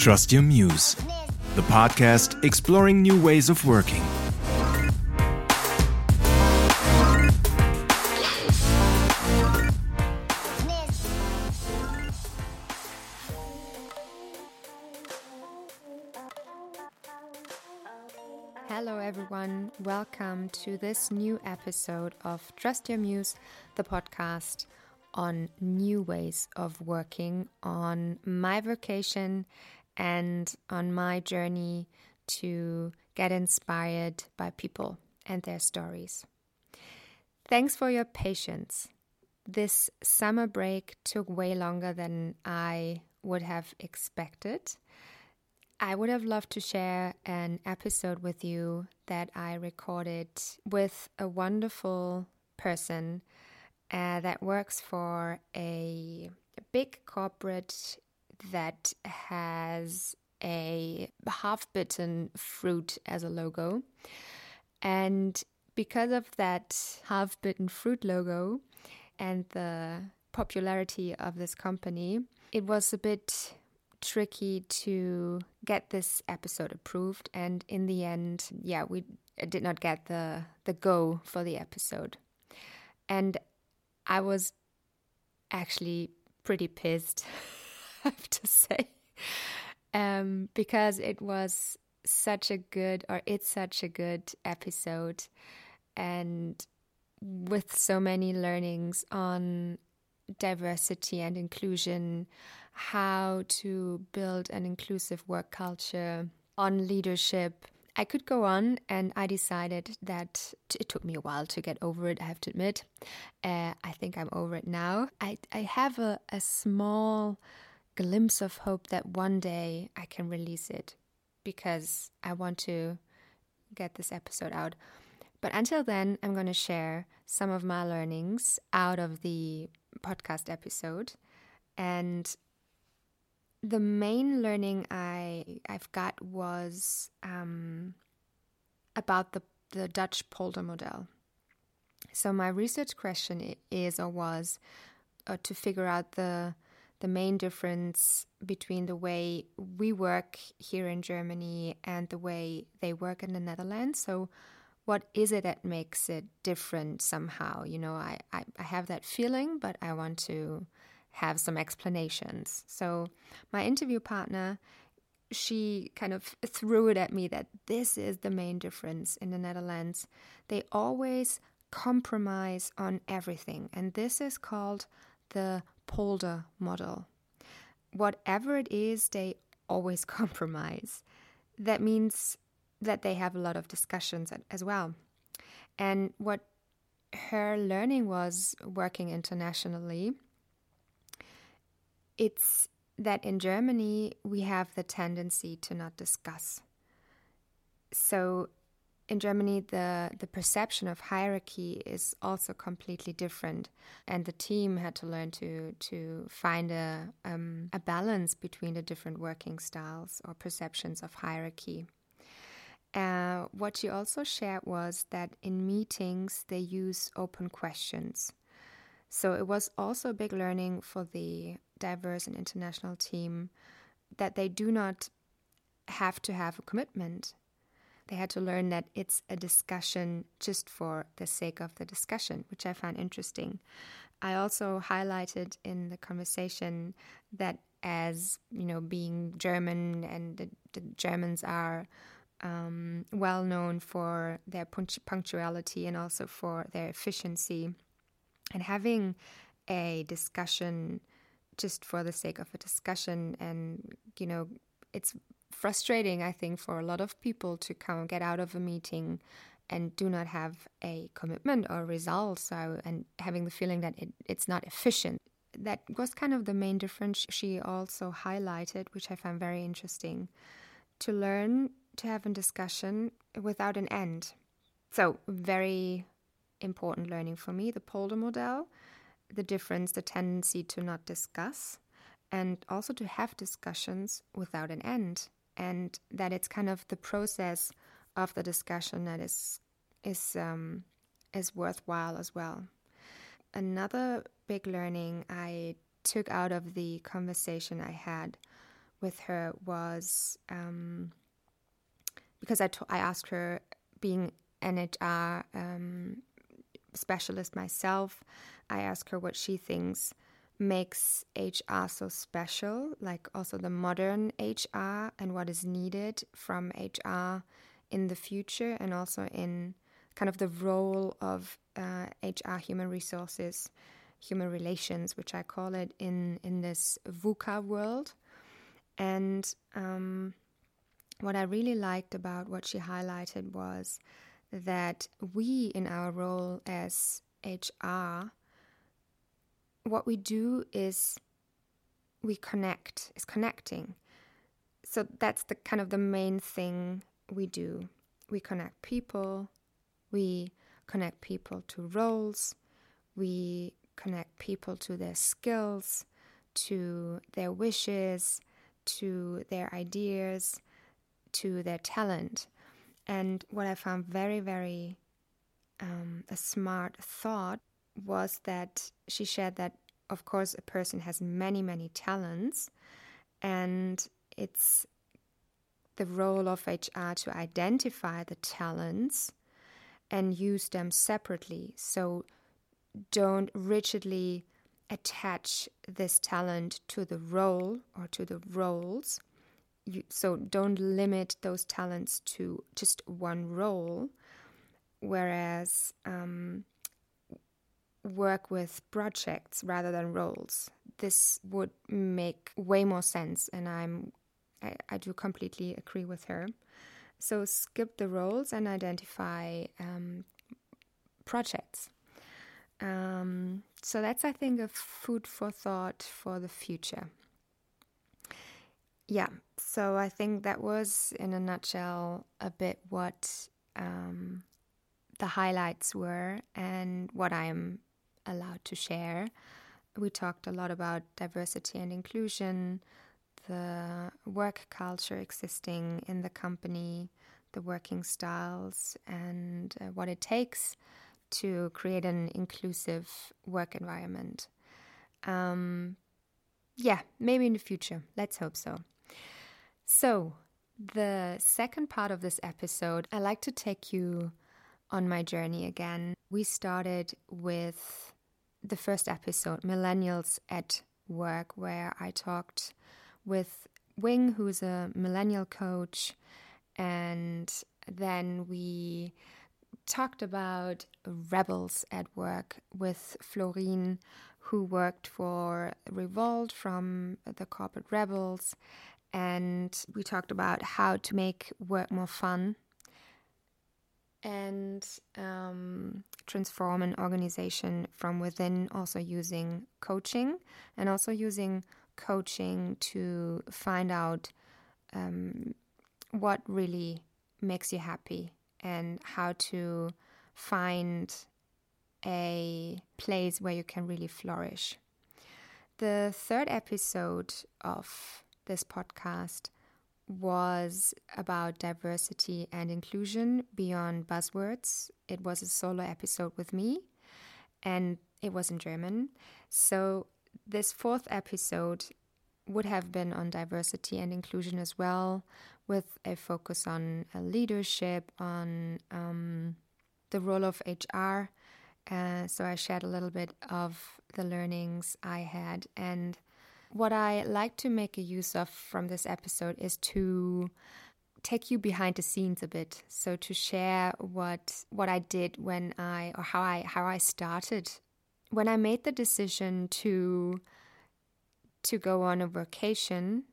Trust Your Muse, the podcast exploring new ways of working. Hello, everyone. Welcome to this new episode of Trust Your Muse, the podcast on new ways of working, on my vocation, and on my journey to get inspired by people and their stories. Thanks for your patience. This summer break took way longer than I would have expected. I would have loved to share an episode with you that I recorded with a wonderful person uh, that works for a, a big corporate that has a half bitten fruit as a logo. And because of that half bitten fruit logo and the popularity of this company, it was a bit tricky to get this episode approved. And in the end yeah we did not get the the go for the episode. And i was actually pretty pissed have to say um, because it was such a good or it's such a good episode and with so many learnings on diversity and inclusion how to build an inclusive work culture, on leadership. I could go on, and I decided that it took me a while to get over it, I have to admit. Uh, I think I'm over it now. I, I have a, a small glimpse of hope that one day I can release it because I want to get this episode out. But until then, I'm going to share some of my learnings out of the podcast episode. And the main learning I I've got was um, about the the Dutch polder model. So my research question is or was uh, to figure out the the main difference between the way we work here in Germany and the way they work in the Netherlands. So what is it that makes it different somehow? You know, I, I, I have that feeling, but I want to have some explanations. So, my interview partner, she kind of threw it at me that this is the main difference in the Netherlands. They always compromise on everything, and this is called the polder model. Whatever it is, they always compromise. That means that they have a lot of discussions as well. And what her learning was working internationally it's that in Germany we have the tendency to not discuss. So in Germany the the perception of hierarchy is also completely different and the team had to learn to to find a um, a balance between the different working styles or perceptions of hierarchy. Uh, what she also shared was that in meetings they use open questions. So it was also a big learning for the diverse and international team that they do not have to have a commitment. They had to learn that it's a discussion just for the sake of the discussion, which I found interesting. I also highlighted in the conversation that as you know, being German and the, the Germans are um, well known for their punctuality and also for their efficiency, and having a discussion just for the sake of a discussion. And, you know, it's frustrating, I think, for a lot of people to come get out of a meeting and do not have a commitment or result. So, and having the feeling that it, it's not efficient. That was kind of the main difference she also highlighted, which I found very interesting. To learn to have a discussion without an end. So, very important learning for me the Polder model the difference, the tendency to not discuss, and also to have discussions without an end, and that it's kind of the process of the discussion that is is um, is worthwhile as well. Another big learning I took out of the conversation I had with her was um, because I, t- I asked her, being an HR um, specialist myself, I asked her what she thinks makes HR so special, like also the modern HR and what is needed from HR in the future, and also in kind of the role of uh, HR human resources, human relations, which I call it in in this VUCA world. And um, what I really liked about what she highlighted was that we, in our role as HR, what we do is we connect, is connecting. So that's the kind of the main thing we do. We connect people, we connect people to roles, we connect people to their skills, to their wishes, to their ideas, to their talent. And what I found very, very um, a smart thought was that she shared that, of course, a person has many, many talents, and it's the role of HR to identify the talents and use them separately. So don't rigidly attach this talent to the role or to the roles. You, so don't limit those talents to just one role. Whereas um, work with projects rather than roles. This would make way more sense, and I'm I, I do completely agree with her. So skip the roles and identify um, projects. Um, so that's, I think, a food for thought for the future. Yeah, so I think that was, in a nutshell, a bit what um, the highlights were and what I'm allowed to share. We talked a lot about diversity and inclusion, the work culture existing in the company, the working styles, and uh, what it takes to create an inclusive work environment. Um, yeah, maybe in the future. Let's hope so. So, the second part of this episode, I like to take you on my journey again. We started with the first episode, Millennials at Work, where I talked with Wing, who's a millennial coach, and then we talked about rebels at work with Florine, who worked for Revolt from the corporate rebels. And we talked about how to make work more fun and um, transform an organization from within, also using coaching and also using coaching to find out um, what really makes you happy and how to find a place where you can really flourish. The third episode of this podcast was about diversity and inclusion beyond buzzwords. It was a solo episode with me and it was in German. So, this fourth episode would have been on diversity and inclusion as well, with a focus on uh, leadership, on um, the role of HR. Uh, so, I shared a little bit of the learnings I had and what I like to make a use of from this episode is to take you behind the scenes a bit. So to share what what I did when I or how I how I started when I made the decision to to go on a vacation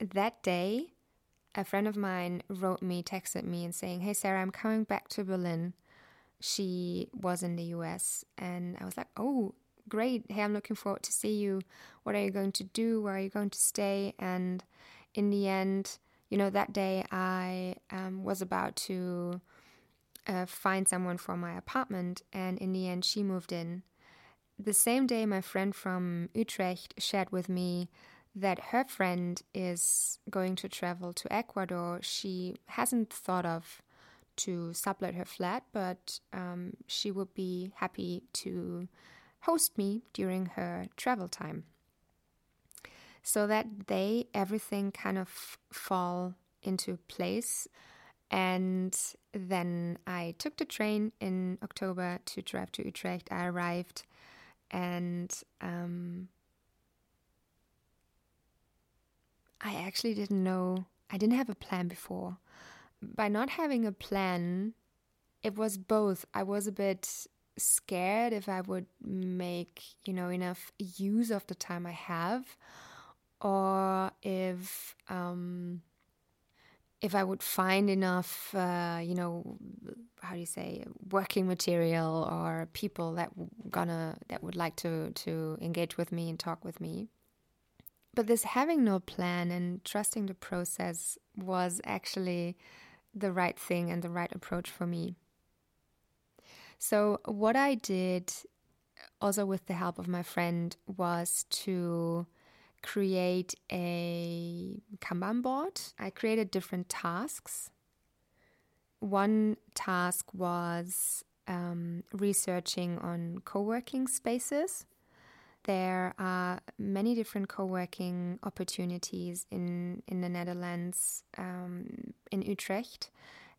that day a friend of mine wrote me texted me and saying hey Sarah I'm coming back to Berlin she was in the US and I was like oh great. Hey, I'm looking forward to see you. What are you going to do? Where are you going to stay? And in the end, you know, that day I um, was about to uh, find someone for my apartment, and in the end, she moved in. The same day, my friend from Utrecht shared with me that her friend is going to travel to Ecuador. She hasn't thought of to sublet her flat, but um, she would be happy to host me during her travel time. So that day, everything kind of fall into place. And then I took the train in October to drive to Utrecht. I arrived and um, I actually didn't know, I didn't have a plan before. By not having a plan, it was both. I was a bit scared if I would make, you know, enough use of the time I have, or if um, if I would find enough, uh, you know, how do you say, working material or people that gonna that would like to to engage with me and talk with me. But this having no plan and trusting the process was actually the right thing and the right approach for me. So, what I did, also with the help of my friend, was to create a Kanban board. I created different tasks. One task was um, researching on co working spaces. There are many different co working opportunities in, in the Netherlands, um, in Utrecht,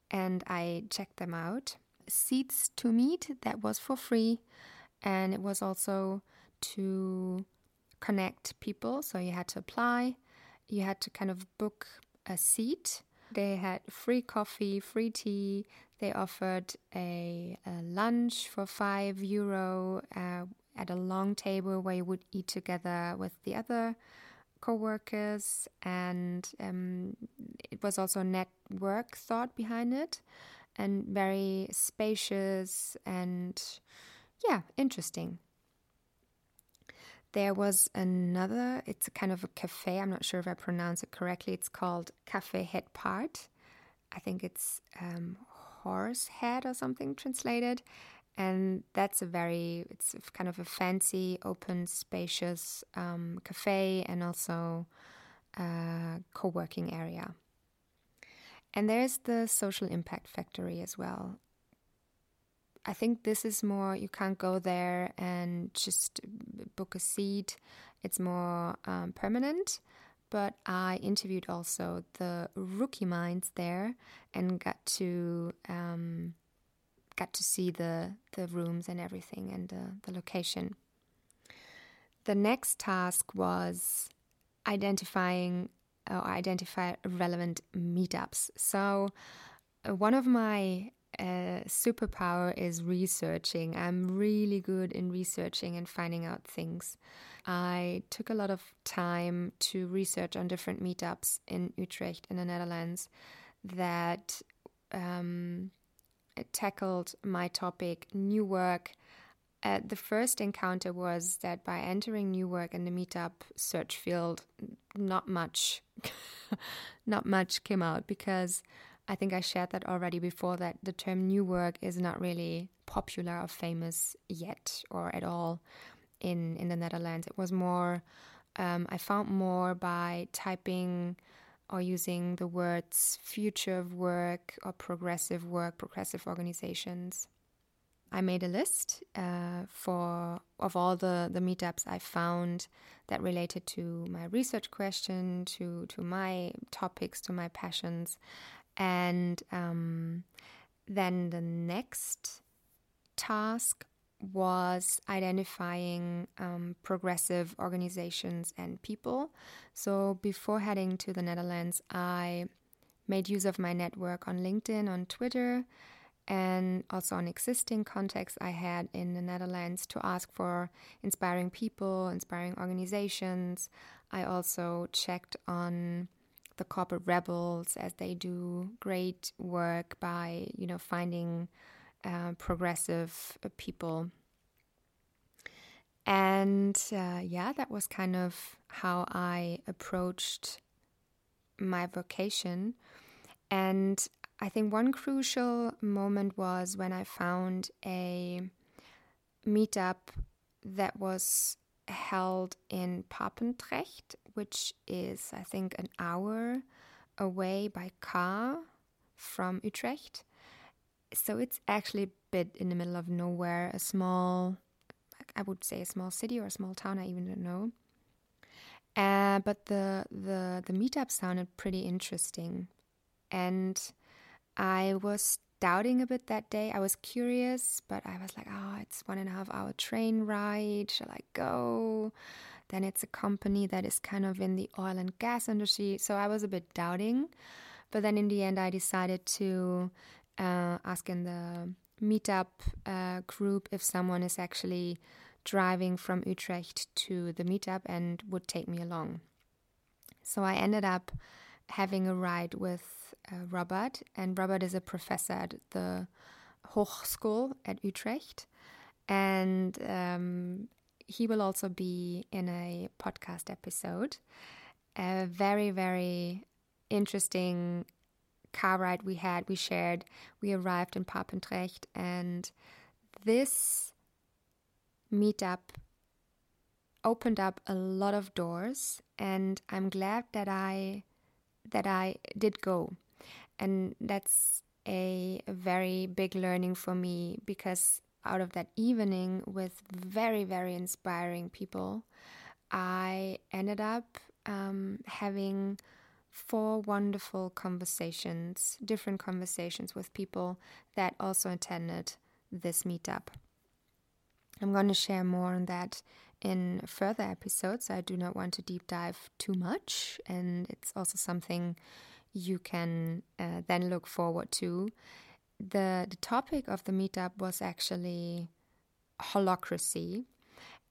and I checked them out Seats2meet that was for free and it was also to connect people. So you had to apply you had to kind of book a seat. They had free coffee free tea. They offered a, a lunch for five euro uh, at a long table where you would eat together with the other co-workers. And um, it was also a network thought behind it and very spacious and yeah, interesting. There was another, it's a kind of a cafe. I'm not sure if I pronounce it correctly. It's called Cafe Head Part. I think it's um, horse head or something translated. And that's a very, it's kind of a fancy, open, spacious um, cafe and also a co working area. And there's the social impact factory as well. I think this is more, you can't go there and just book a seat, it's more um, permanent. But I interviewed also the rookie minds there and got to um, got to see the the rooms and everything and the, the location. The next task was identifying or identify relevant meetups. So, uh, one of my uh, superpower is researching. I'm really good in researching and finding out things. I took a lot of time to research on different meetups in Utrecht in the Netherlands that um, tackled my topic, new work, uh, the first encounter was that by entering new work in the meetup search field, not much, not much came out because I think I shared that already before that the term new work is not really popular or famous yet or at all in in the Netherlands. It was more um, I found more by typing or using the words future of work or progressive work, progressive organizations. I made a list uh, for of all the the meetups I found that related to my research question, to to my topics, to my passions, and um, then the next task was identifying um, progressive organizations and people. So before heading to the Netherlands, I made use of my network on LinkedIn, on Twitter and also on existing contacts I had in the Netherlands to ask for inspiring people, inspiring organizations. I also checked on the corporate rebels as they do great work by you know finding uh, progressive uh, people. And uh, yeah, that was kind of how I approached my vocation. And I think one crucial moment was when I found a meetup that was held in Papendrecht, which is, I think, an hour away by car from Utrecht. So it's actually a bit in the middle of nowhere, a small, I would say a small city or a small town, I even don't know. Uh, but the, the, the meetup sounded pretty interesting. And I was doubting a bit that day. I was curious, but I was like, oh, it's one and a half hour train ride. Shall I go? Then it's a company that is kind of in the oil and gas industry. So I was a bit doubting. But then in the end, I decided to uh, ask in the meetup uh, group if someone is actually driving from Utrecht to the meetup and would take me along. So I ended up having a ride with uh, Robert, and Robert is a professor at the Hochschule at Utrecht, and um, he will also be in a podcast episode. A very, very interesting car ride we had, we shared. We arrived in Papendrecht, and this meetup opened up a lot of doors, and I'm glad that I that I did go, and that's a, very big learning for me because out of that evening with very very inspiring people, I ended up um, having four wonderful conversations, different conversations with people that also attended this meetup. I'm going to share more on that in further episodes. I do not want to deep dive too much, and it's also something you can uh, then look forward to. The, the topic of the meetup was actually holacracy,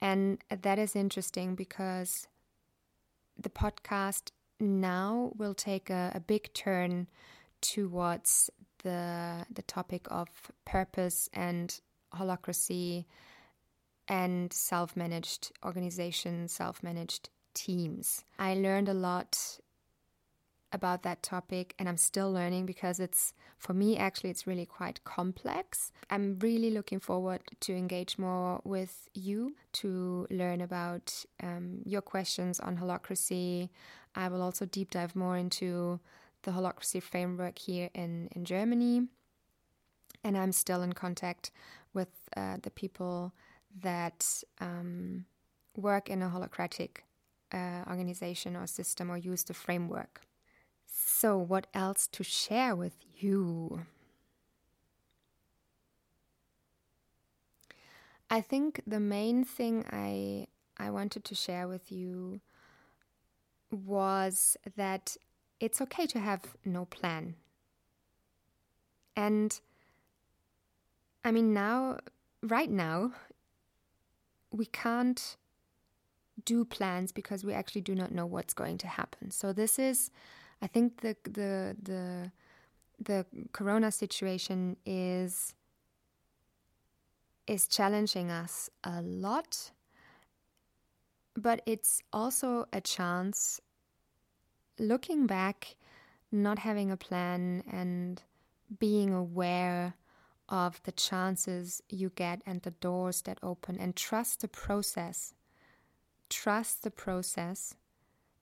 and that is interesting because the podcast now will take a, a big turn towards the the topic of purpose and holacracy and self-managed organizations, self-managed teams. I learned a lot about that topic and I'm still learning because it's for me actually it's really quite complex. I'm really looking forward to engage more with you to learn about um, your questions on holacracy. I will also deep dive more into the holacracy framework here in, in Germany. And I'm still in contact with uh, the people that um, work in a holacratic uh, organization or system or use the framework. So, what else to share with you? I think the main thing I I wanted to share with you was that it's okay to have no plan. And I mean now right now we can't do plans because we actually do not know what's going to happen. So this is I think the the the the corona situation is is challenging us a lot but it's also a chance looking back not having a plan and being aware of the chances you get and the doors that open and trust the process trust the process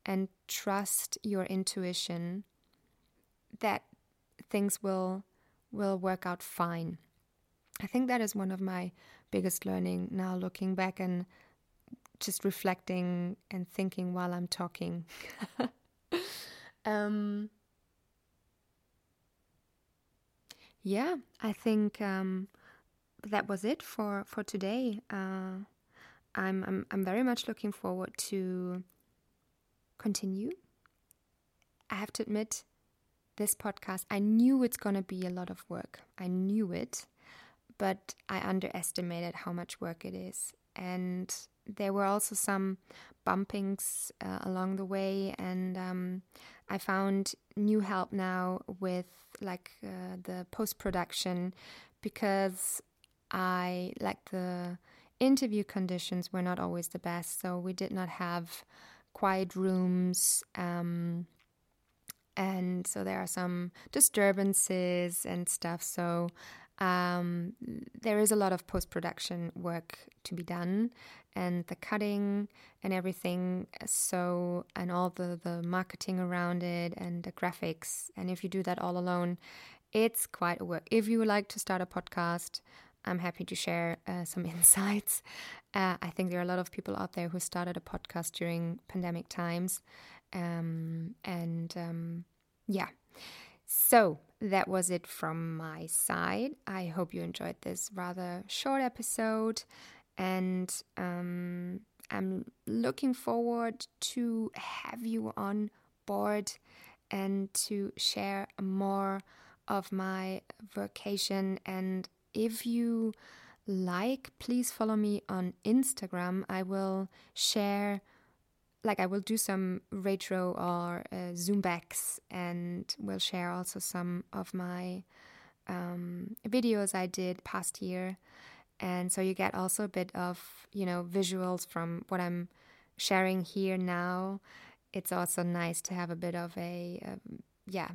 and trust your intuition that things will will work out fine. I think that is one of my biggest learning now looking back and just reflecting and thinking while I'm talking. um, yeah, I think um, that was it for for today. Uh, I'm, I'm I'm very much looking forward to continue. I have to admit, this podcast, I knew it's going to be a lot of work. I knew it, but I underestimated how much work it is. And there were also some bumpings uh, along the way, and um, I found new help now with like uh, the post production because I like the interview conditions were not always the best, so we did not have quiet rooms. Um, and so there are some disturbances and stuff. So um, there is a lot of post production work to be done, and the cutting and everything. So and all the the marketing around it and the graphics. And if you do that all alone, it's quite a work. If you would like to start a podcast, I'm happy to share uh, some insights. Uh, I think there are a lot of people out there who started a podcast during pandemic times. Um, and um, yeah. So that was it from my side. I hope you enjoyed this rather short episode. And um, I'm looking forward to have you on board and to share more of my vacation. And if you like, please follow me on Instagram. I will share, like, I will do some retro or uh, zoom backs, and will share also some of my um, videos I did past year. And so you get also a bit of, you know, visuals from what I'm sharing here now it's also nice to have a bit of a um, yeah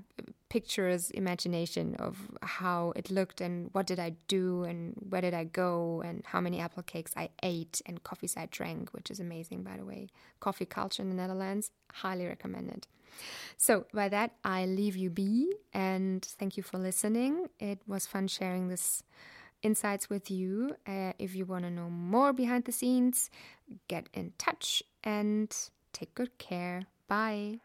pictures imagination of how it looked and what did i do and where did i go and how many apple cakes i ate and coffees i drank which is amazing by the way coffee culture in the netherlands highly recommended so by that i leave you be and thank you for listening it was fun sharing this insights with you uh, if you want to know more behind the scenes get in touch and Take good care. Bye.